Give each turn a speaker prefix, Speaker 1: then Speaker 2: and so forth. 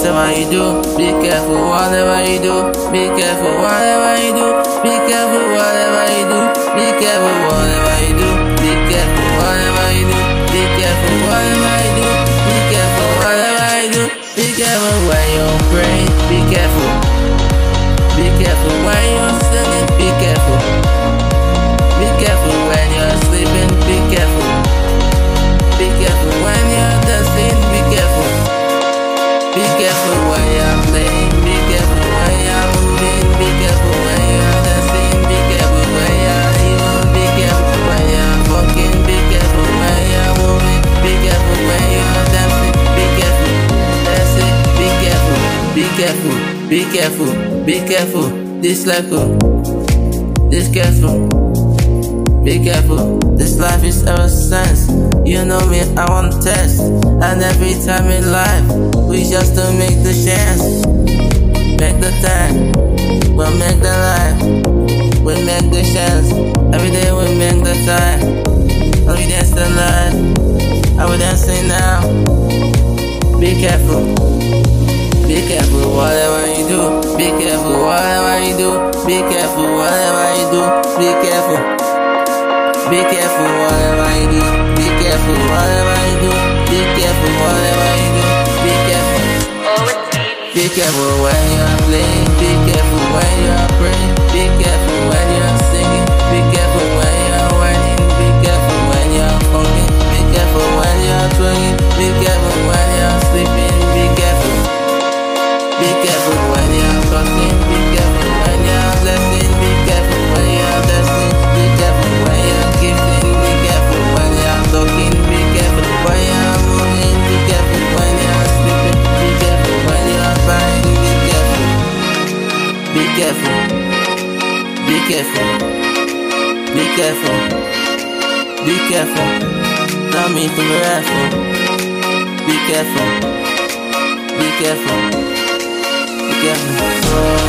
Speaker 1: Whatever you do, be careful. Whatever you do, be careful. Whatever you do, be careful. Whatever you do, be careful. Whatever you do, be careful. Whatever you do, be careful. Whatever you do, be careful. Whatever you do, be careful. When you're praying, be careful. Careful. Be careful. Be careful. This life go. This careful. Be careful, this life is ever since. You know me, I want to test. And every time in life, we just to make the chance. Make the time, we'll make the life. We make the chance. Every day we make the time. We dance the night. I will dancing now. Be careful. Be careful, whatever you do. Be careful, whatever you do. Be careful, whatever you do. Be careful. Be careful whatever you do. Be careful whatever you do. Be careful whatever you do. Be careful. Be careful when you're playing. Be careful when you're Be careful. Be careful. Be careful. Be careful. Tell me to be careful. Be careful. Be careful. Be careful. Be